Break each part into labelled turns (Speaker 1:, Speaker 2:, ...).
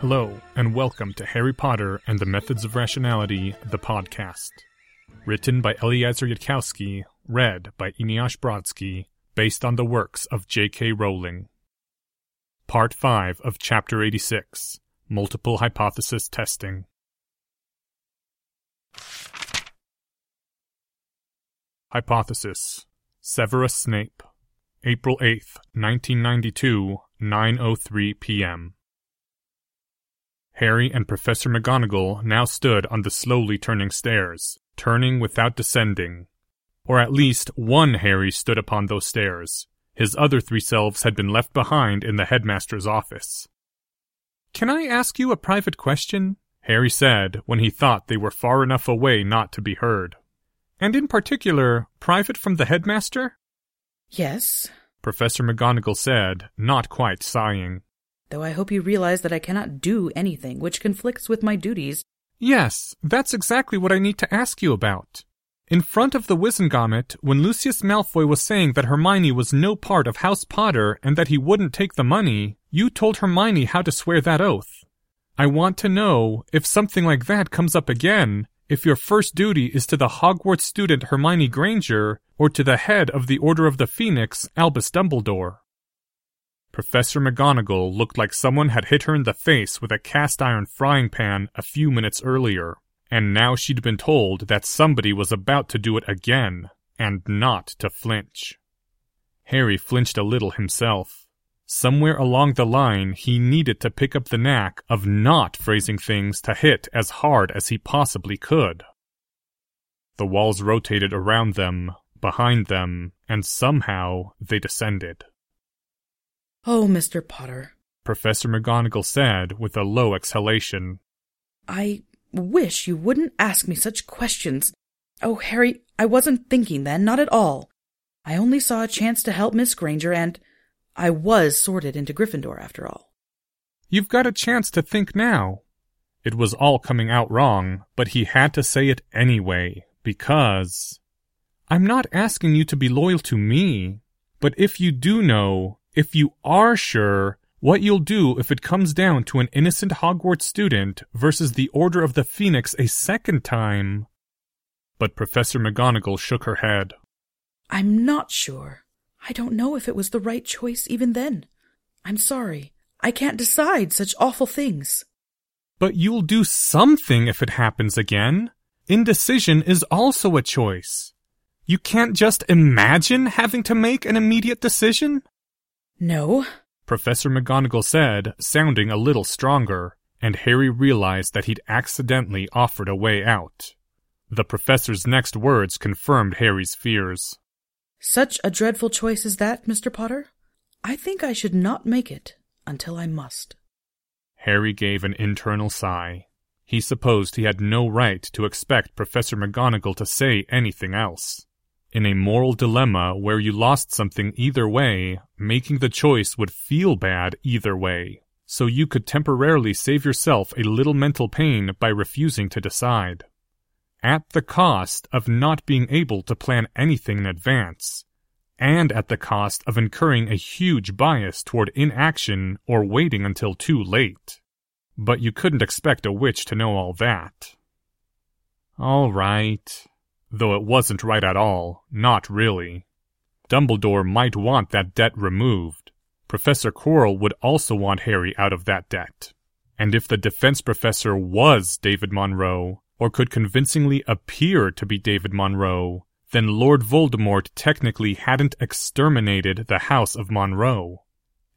Speaker 1: Hello, and welcome to Harry Potter and the Methods of Rationality, the podcast. Written by Eliezer Yudkowsky, read by Eneasz Brodsky, based on the works of J.K. Rowling. Part 5 of Chapter 86 Multiple Hypothesis Testing. Hypothesis Severus Snape. April 8th, 1992, 9.03 p.m. Harry and Professor McGonagall now stood on the slowly turning stairs, turning without descending. Or at least one Harry stood upon those stairs. His other three selves had been left behind in the headmaster's office. Can I ask you a private question? Harry said when he thought they were far enough away not to be heard. And in particular, private from the headmaster?
Speaker 2: Yes,
Speaker 1: Professor McGonagall said, not quite sighing.
Speaker 2: Though I hope you realize that I cannot do anything which conflicts with my duties.
Speaker 1: Yes, that's exactly what I need to ask you about. In front of the Wizengamot, when Lucius Malfoy was saying that Hermione was no part of House Potter and that he wouldn't take the money, you told Hermione how to swear that oath. I want to know, if something like that comes up again, if your first duty is to the Hogwarts student Hermione Granger or to the head of the Order of the Phoenix, Albus Dumbledore. Professor McGonagall looked like someone had hit her in the face with a cast iron frying pan a few minutes earlier, and now she'd been told that somebody was about to do it again, and not to flinch. Harry flinched a little himself. Somewhere along the line, he needed to pick up the knack of not phrasing things to hit as hard as he possibly could. The walls rotated around them, behind them, and somehow they descended.
Speaker 2: Oh, Mr. Potter,
Speaker 1: Professor McGonagall said with a low exhalation.
Speaker 2: I wish you wouldn't ask me such questions. Oh, Harry, I wasn't thinking then, not at all. I only saw a chance to help Miss Granger, and I was sorted into Gryffindor after all.
Speaker 1: You've got a chance to think now. It was all coming out wrong, but he had to say it anyway, because. I'm not asking you to be loyal to me, but if you do know, if you are sure, what you'll do if it comes down to an innocent Hogwarts student versus the Order of the Phoenix a second time. But Professor McGonagall shook her head.
Speaker 2: I'm not sure. I don't know if it was the right choice even then. I'm sorry. I can't decide such awful things.
Speaker 1: But you'll do something if it happens again. Indecision is also a choice. You can't just imagine having to make an immediate decision?
Speaker 2: No,
Speaker 1: Professor McGonagall said, sounding a little stronger, and Harry realized that he'd accidentally offered a way out. The professor's next words confirmed Harry's fears.
Speaker 2: such a dreadful choice as that, Mr. Potter? I think I should not make it until I must.
Speaker 1: Harry gave an internal sigh. He supposed he had no right to expect Professor McGonagall to say anything else. In a moral dilemma where you lost something either way, making the choice would feel bad either way. So you could temporarily save yourself a little mental pain by refusing to decide. At the cost of not being able to plan anything in advance, and at the cost of incurring a huge bias toward inaction or waiting until too late. But you couldn't expect a witch to know all that. All right. Though it wasn't right at all, not really. Dumbledore might want that debt removed. Professor Quirrell would also want Harry out of that debt. And if the defense professor was David Monroe, or could convincingly appear to be David Monroe, then Lord Voldemort technically hadn't exterminated the House of Monroe.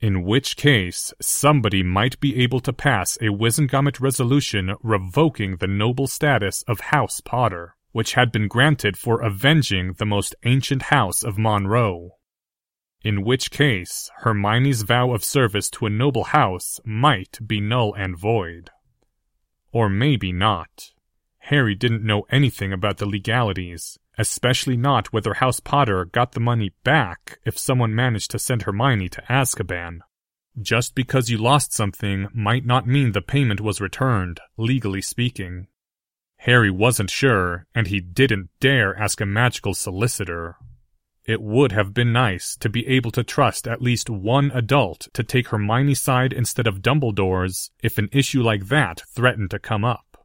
Speaker 1: In which case, somebody might be able to pass a Wizengamot resolution revoking the noble status of House Potter, which had been granted for avenging the most ancient house of Monroe. In which case, Hermione's vow of service to a noble house might be null and void. Or maybe not. Harry didn't know anything about the legalities, especially not whether House Potter got the money back if someone managed to send Hermione to Azkaban. Just because you lost something might not mean the payment was returned, legally speaking. Harry wasn't sure, and he didn't dare ask a magical solicitor. It would have been nice to be able to trust at least one adult to take Hermione's side instead of Dumbledore's if an issue like that threatened to come up.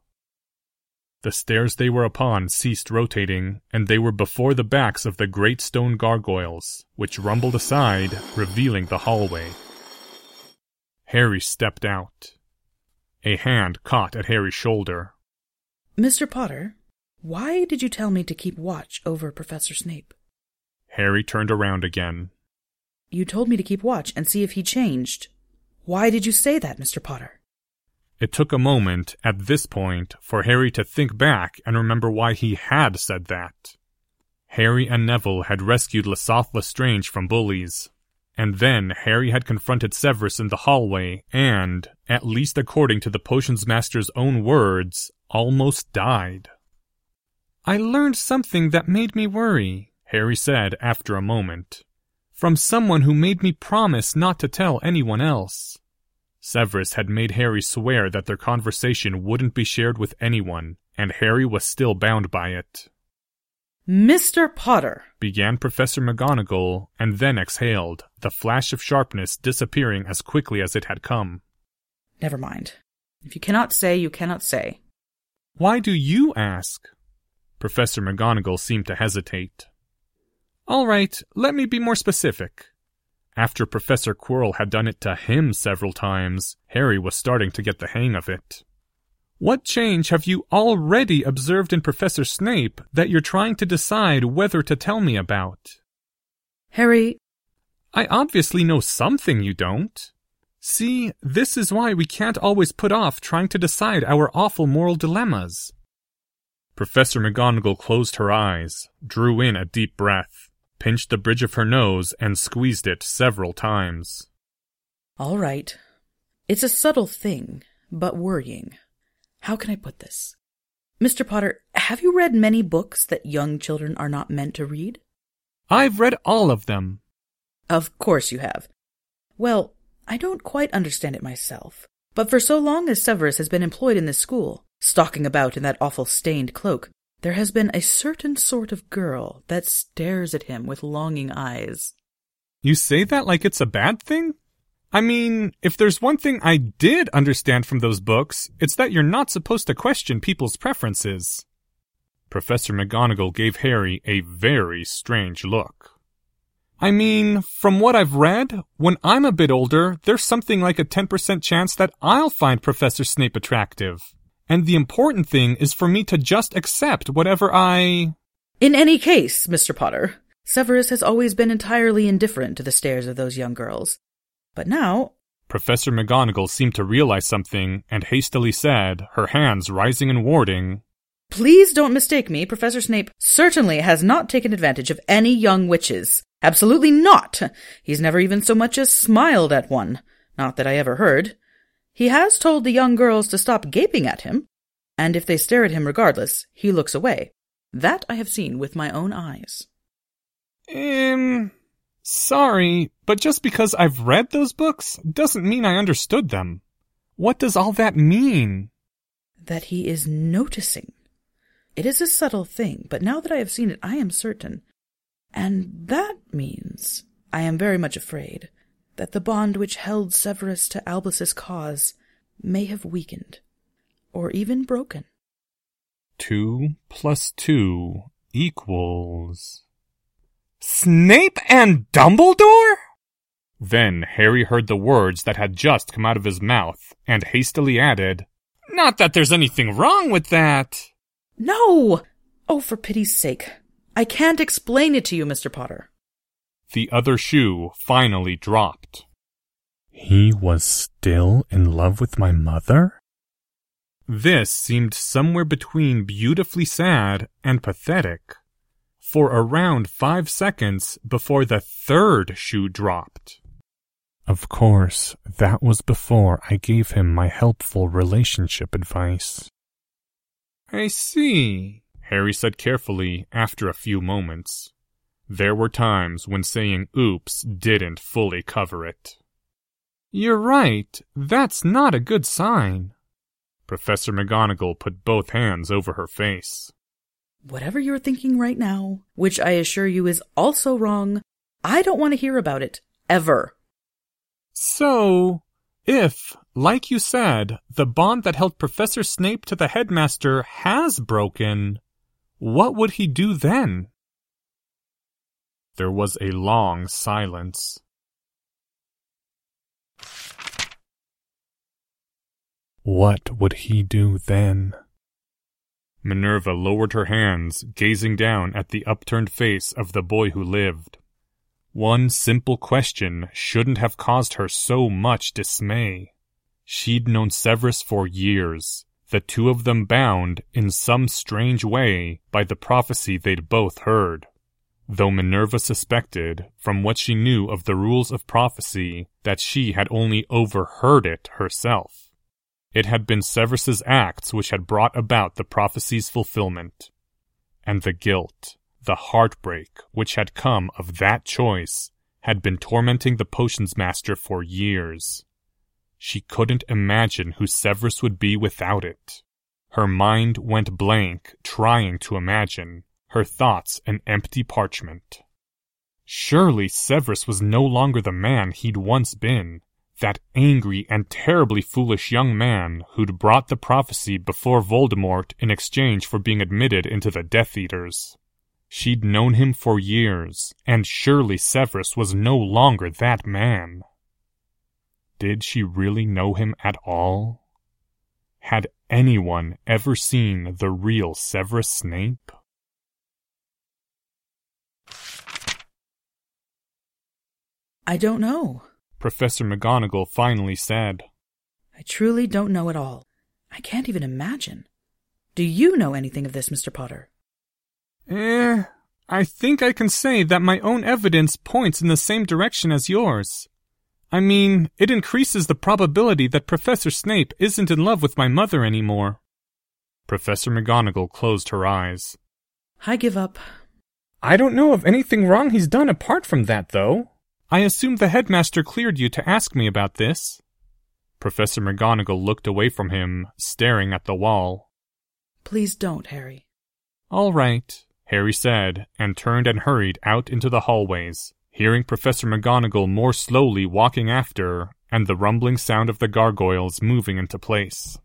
Speaker 1: The stairs they were upon ceased rotating, and they were before the backs of the great stone gargoyles, which rumbled aside, revealing the hallway. Harry stepped out. A hand caught at Harry's shoulder.
Speaker 2: Mr. Potter, why did you tell me to keep watch over Professor Snape?
Speaker 1: Harry turned around again.
Speaker 2: You told me to keep watch and see if he changed. Why did you say that, Mr. Potter?
Speaker 1: It took a moment, at this point, for Harry to think back and remember why he had said that. Harry and Neville had rescued Lesath Lestrange from bullies. And then Harry had confronted Severus in the hallway and, at least according to the potions master's own words, almost died. I learned something that made me worry, Harry said after a moment. From someone who made me promise not to tell anyone else. Severus had made Harry swear that their conversation wouldn't be shared with anyone, and Harry was still bound by it.
Speaker 2: Mr. Potter,
Speaker 1: began Professor McGonagall, and then exhaled, the flash of sharpness disappearing as quickly as it had come.
Speaker 2: Never mind. If you cannot say, you cannot say.
Speaker 1: Why do you ask? Professor McGonagall seemed to hesitate. All right, let me be more specific. After Professor Quirrell had done it to him several times, Harry was starting to get the hang of it. What change have you already observed in Professor Snape that you're trying to decide whether to tell me about?
Speaker 2: Harry.
Speaker 1: I obviously know something you don't. See, this is why we can't always put off trying to decide our awful moral dilemmas. Professor McGonagall closed her eyes, drew in a deep breath, pinched the bridge of her nose, and squeezed it several times.
Speaker 2: All right. It's a subtle thing, but worrying. How can I put this? Mr. Potter, have you read many books that young children are not meant to read?
Speaker 1: I've read all of them.
Speaker 2: Of course you have. Well, I don't quite understand it myself. But for so long as Severus has been employed in this school, stalking about in that awful stained cloak, there has been a certain sort of girl that stares at him with longing eyes.
Speaker 1: You say that like it's a bad thing? I mean, if there's one thing I did understand from those books, it's that you're not supposed to question people's preferences. Professor McGonagall gave Harry a very strange look. I mean, from what I've read, when I'm a bit older, there's something like a 10% chance that I'll find Professor Snape attractive. And the important thing is for me to just accept whatever I.
Speaker 2: In any case, Mr. Potter, Severus has always been entirely indifferent to the stares of those young girls. But now.
Speaker 1: Professor McGonagall seemed to realize something and hastily said, her hands rising and warding,
Speaker 2: Please don't mistake me. Professor Snape certainly has not taken advantage of any young witches. Absolutely not. He's never even so much as smiled at one. Not that I ever heard. He has told the young girls to stop gaping at him, and if they stare at him regardless, he looks away. That I have seen with my own eyes.
Speaker 1: Um, sorry, but just because I've read those books doesn't mean I understood them. What does all that mean?
Speaker 2: That he is noticing. It is a subtle thing, but now that I have seen it, I am certain. And that means, I am very much afraid, that the bond which held Severus to Albus's cause may have weakened, or even broken.
Speaker 1: Two plus two equals. Snape and Dumbledore? Then Harry heard the words that had just come out of his mouth and hastily added, Not that there's anything wrong with that.
Speaker 2: No! Oh, for pity's sake. I can't explain it to you, Mr. Potter.
Speaker 1: The other shoe finally dropped. He was still in love with my mother? This seemed somewhere between beautifully sad and pathetic. For around five seconds before the third shoe dropped. Of course, that was before I gave him my helpful relationship advice. I see, Harry said carefully after a few moments. There were times when saying oops didn't fully cover it. You're right, that's not a good sign. Professor McGonagall put both hands over her face.
Speaker 2: Whatever you're thinking right now, which I assure you is also wrong, I don't want to hear about it. Ever.
Speaker 1: So, if, like you said, the bond that held Professor Snape to the headmaster has broken, what would he do then? There was a long silence. What would he do then? Minerva lowered her hands, gazing down at the upturned face of the boy who lived. One simple question shouldn't have caused her so much dismay. She'd known Severus for years, the two of them bound, in some strange way, by the prophecy they'd both heard. Though Minerva suspected, from what she knew of the rules of prophecy, that she had only overheard it herself. It had been Severus's acts which had brought about the prophecy's fulfillment. And the guilt, the heartbreak which had come of that choice, had been tormenting the potions master for years. She couldn't imagine who Severus would be without it. Her mind went blank, trying to imagine, her thoughts an empty parchment. Surely Severus was no longer the man he'd once been, that angry and terribly foolish young man who'd brought the prophecy before Voldemort in exchange for being admitted into the Death Eaters. She'd known him for years, and surely Severus was no longer that man. Did she really know him at all? Had anyone ever seen the real Severus Snape?
Speaker 2: I don't know.
Speaker 1: Professor McGonagall finally said.
Speaker 2: I truly don't know at all. I can't even imagine. Do you know anything of this, Mr. Potter?
Speaker 1: Eh, I think I can say that my own evidence points in the same direction as yours. I mean, it increases the probability that Professor Snape isn't in love with my mother anymore. Professor McGonagall closed her eyes.
Speaker 2: I give up.
Speaker 1: I don't know of anything wrong he's done apart from that, though. I assume the headmaster cleared you to ask me about this. Professor McGonagall looked away from him, staring at the wall.
Speaker 2: Please don't, Harry.
Speaker 1: All right, Harry said, and turned and hurried out into the hallways, hearing Professor McGonagall more slowly walking after, and the rumbling sound of the gargoyles moving into place.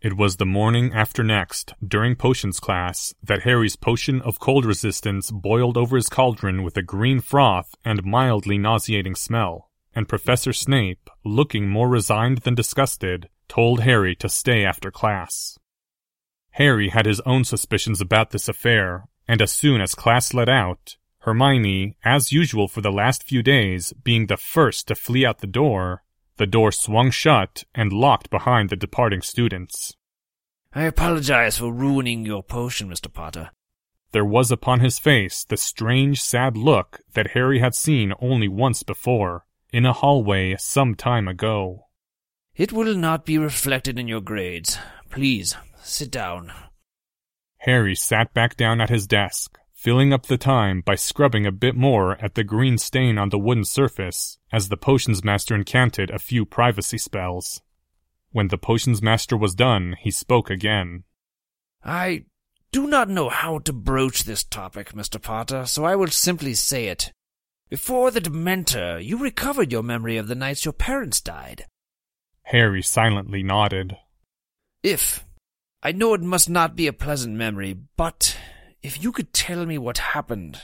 Speaker 1: It was the morning after next, during potions class, that Harry's potion of cold resistance boiled over his cauldron with a green froth and mildly nauseating smell, and Professor Snape, looking more resigned than disgusted, told Harry to stay after class. Harry had his own suspicions about this affair, and as soon as class let out, Hermione, as usual for the last few days, being the first to flee out the door, the door swung shut and locked behind the departing students.
Speaker 3: I apologize for ruining your potion, Mr. Potter.
Speaker 1: There was upon his face the strange, sad look that Harry had seen only once before, in a hallway some time ago.
Speaker 3: It will not be reflected in your grades. Please, sit down.
Speaker 1: Harry sat back down at his desk, filling up the time by scrubbing a bit more at the green stain on the wooden surface as the potions master incanted a few privacy spells. When the potions master was done, he spoke again.
Speaker 3: I do not know how to broach this topic, Mr. Potter, so I will simply say it. Before the Dementor, you recovered your memory of the nights your parents died.
Speaker 1: Harry silently nodded.
Speaker 3: If. I know it must not be a pleasant memory, but if you could tell me what happened.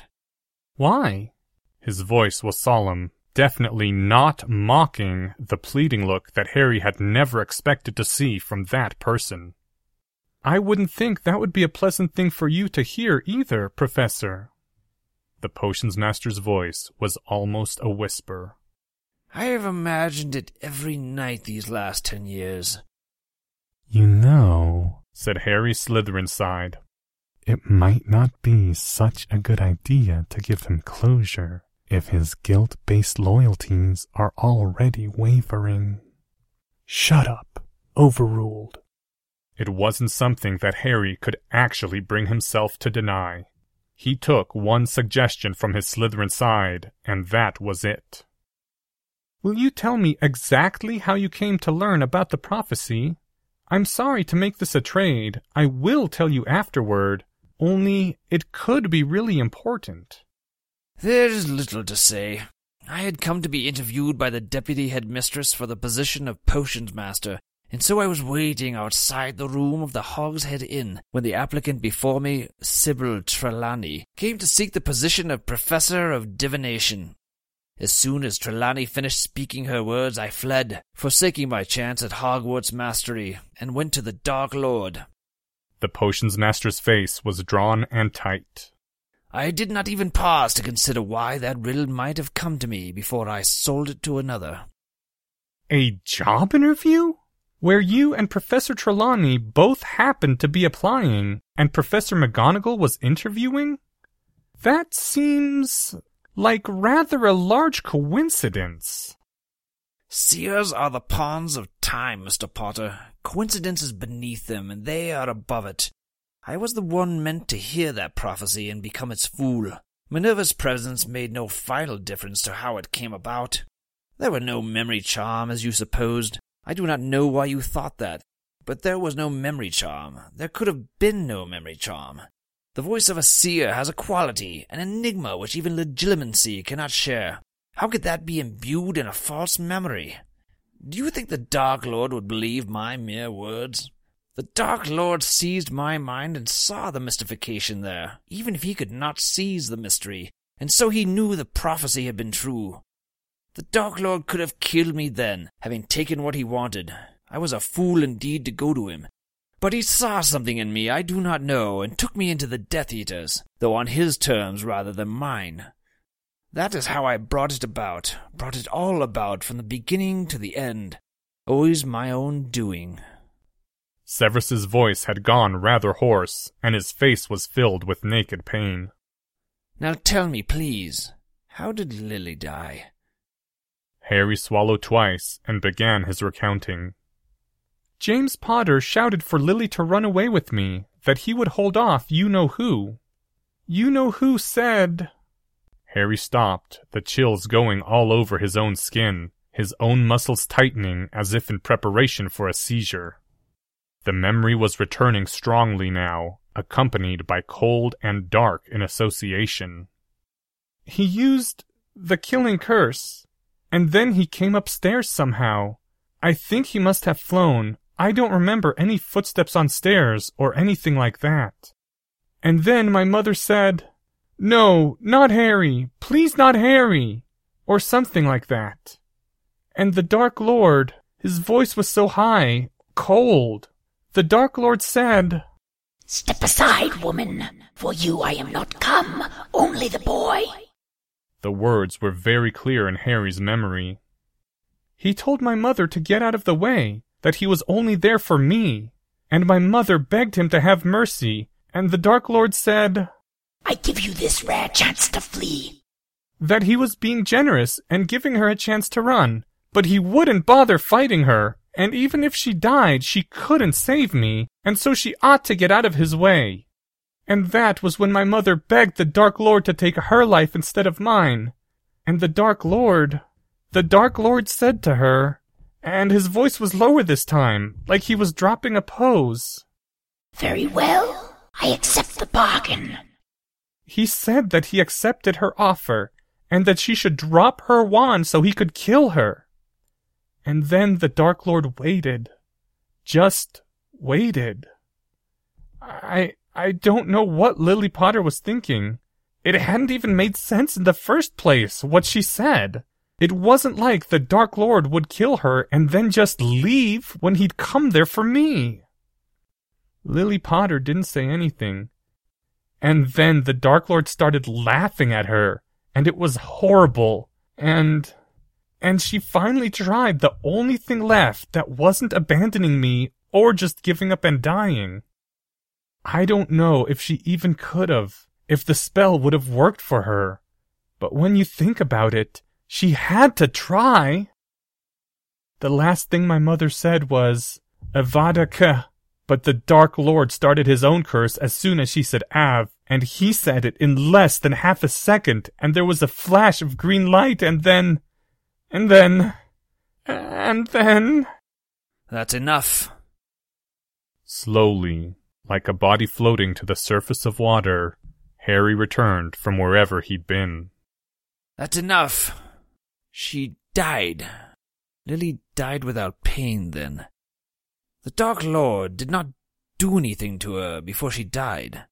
Speaker 1: Why? His voice was solemn, definitely not mocking the pleading look that Harry had never expected to see from that person. I wouldn't think that would be a pleasant thing for you to hear either, Professor. The potions master's voice was almost a whisper.
Speaker 3: I have imagined it every night these last ten years.
Speaker 1: You know, said Harry Slytherin side, it might not be such a good idea to give him closure if his guilt based loyalties are already wavering. Shut up. Overruled. It wasn't something that Harry could actually bring himself to deny. He took one suggestion from his Slytherin side, and that was it. Will you tell me exactly how you came to learn about the prophecy? I'm sorry to make this a trade. I will tell you afterward. Only it could be really important.
Speaker 3: There's little to say. I had come to be interviewed by the deputy headmistress for the position of potions master, and so I was waiting outside the room of the Hogshead Inn when the applicant before me, Sybil Trelawney, came to seek the position of professor of divination. As soon as Trelawney finished speaking her words, I fled, forsaking my chance at Hogwarts mastery, and went to the Dark Lord.
Speaker 1: The potions master's face was drawn and tight.
Speaker 3: I did not even pause to consider why that riddle might have come to me before I sold it to another.
Speaker 1: A job interview? Where you and Professor Trelawney both happened to be applying, and Professor McGonagall was interviewing? That seems like rather a large coincidence.
Speaker 3: Seers are the pawns of time, Mr. Potter. Coincidence is beneath them, and they are above it. I was the one meant to hear that prophecy and become its fool. Minerva's presence made no final difference to how it came about. There were no memory charm, as you supposed. I do not know why you thought that. But there was no memory charm. There could have been no memory charm. The voice of a seer has a quality, an enigma which even legilimency cannot share. How could that be imbued in a false memory? Do you think the Dark Lord would believe my mere words? The Dark Lord seized my mind and saw the mystification there, even if he could not seize the mystery, and so he knew the prophecy had been true. The Dark Lord could have killed me then, having taken what he wanted. I was a fool indeed to go to him. But he saw something in me I do not know, and took me into the Death Eaters, though on his terms rather than mine. That is how I brought it about, brought it all about from the beginning to the end. Always my own doing.
Speaker 1: Severus's voice had gone rather hoarse, and his face was filled with naked pain.
Speaker 3: Now tell me, please, how did Lily die?
Speaker 1: Harry swallowed twice and began his recounting. James Potter shouted for Lily to run away with me, that he would hold off you know who. You know who said. Harry stopped, the chills going all over his own skin, his own muscles tightening as if in preparation for a seizure. The memory was returning strongly now, accompanied by cold and dark in association. He used the killing curse. And then he came upstairs somehow. I think he must have flown. I don't remember any footsteps on stairs or anything like that. And then my mother said, No, not Harry. Please not Harry. Or something like that. And the Dark Lord, his voice was so high, cold. The Dark Lord said,
Speaker 4: Step aside, woman. For you I am not come, only the boy.
Speaker 1: The words were very clear in Harry's memory. He told my mother to get out of the way, that he was only there for me, and my mother begged him to have mercy, and the Dark Lord said,
Speaker 4: I give you this rare chance to flee.
Speaker 1: That he was being generous and giving her a chance to run, but he wouldn't bother fighting her, and even if she died, she couldn't save me, and so she ought to get out of his way. And that was when my mother begged the Dark Lord to take her life instead of mine. And the Dark Lord, the Dark Lord said to her, and his voice was lower this time, like he was dropping a pose.
Speaker 4: Very well. I accept the bargain.
Speaker 1: He said that he accepted her offer, and that she should drop her wand so he could kill her. And then the Dark Lord waited. Just waited. I, I don't know what Lily Potter was thinking. It hadn't even made sense in the first place, what she said. It wasn't like the Dark Lord would kill her and then just leave when he'd come there for me. Lily Potter didn't say anything. And then the Dark Lord started laughing at her, and it was horrible. And. And she finally tried the only thing left that wasn't abandoning me or just giving up and dying. I don't know if she even could have, if the spell would have worked for her. But when you think about it, she had to try. The last thing my mother said was, Avada Ke, but the Dark Lord started his own curse as soon as she said Av, and he said it in less than half a second, and there was a flash of green light, and then, and then, and then.
Speaker 3: That's enough.
Speaker 1: Slowly, like a body floating to the surface of water, Harry returned from wherever he'd been.
Speaker 3: That's enough. She died. Lily died without pain then. The Dark Lord did not do anything to her before she died.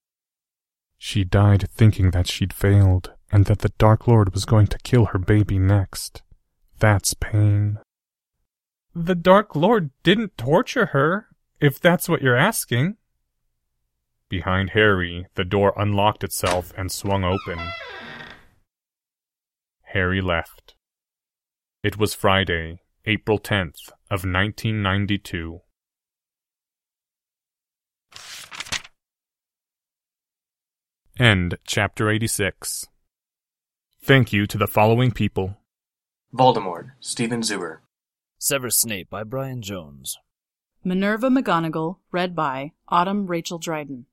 Speaker 1: She died thinking that she'd failed, and that the Dark Lord was going to kill her baby next. That's pain. The Dark Lord didn't torture her, if that's what you're asking. Behind Harry, the door unlocked itself and swung open. Harry left. It was Friday, April 10th of 1992. End chapter 86. Thank you to the following people.
Speaker 5: Voldemort, Stephen Zuer.
Speaker 3: Severus Snape by Brian Jones.
Speaker 2: Minerva McGonagall, read by Autumn Rachel Dryden.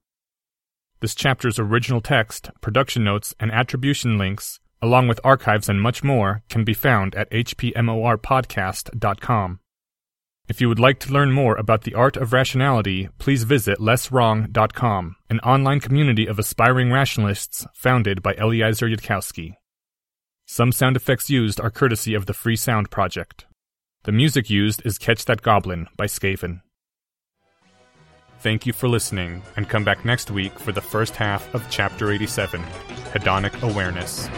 Speaker 1: This chapter's original text, production notes, and attribution links, along with archives and much more, can be found at hpmorpodcast.com. If you would like to learn more about the art of rationality, please visit lesswrong.com, an online community of aspiring rationalists founded by Eliezer Yudkowsky. Some sound effects used are courtesy of the Free Sound Project. The music used is Catch That Goblin by Skaven. Thank you for listening, and come back next week for the first half of Chapter 87 Hedonic Awareness.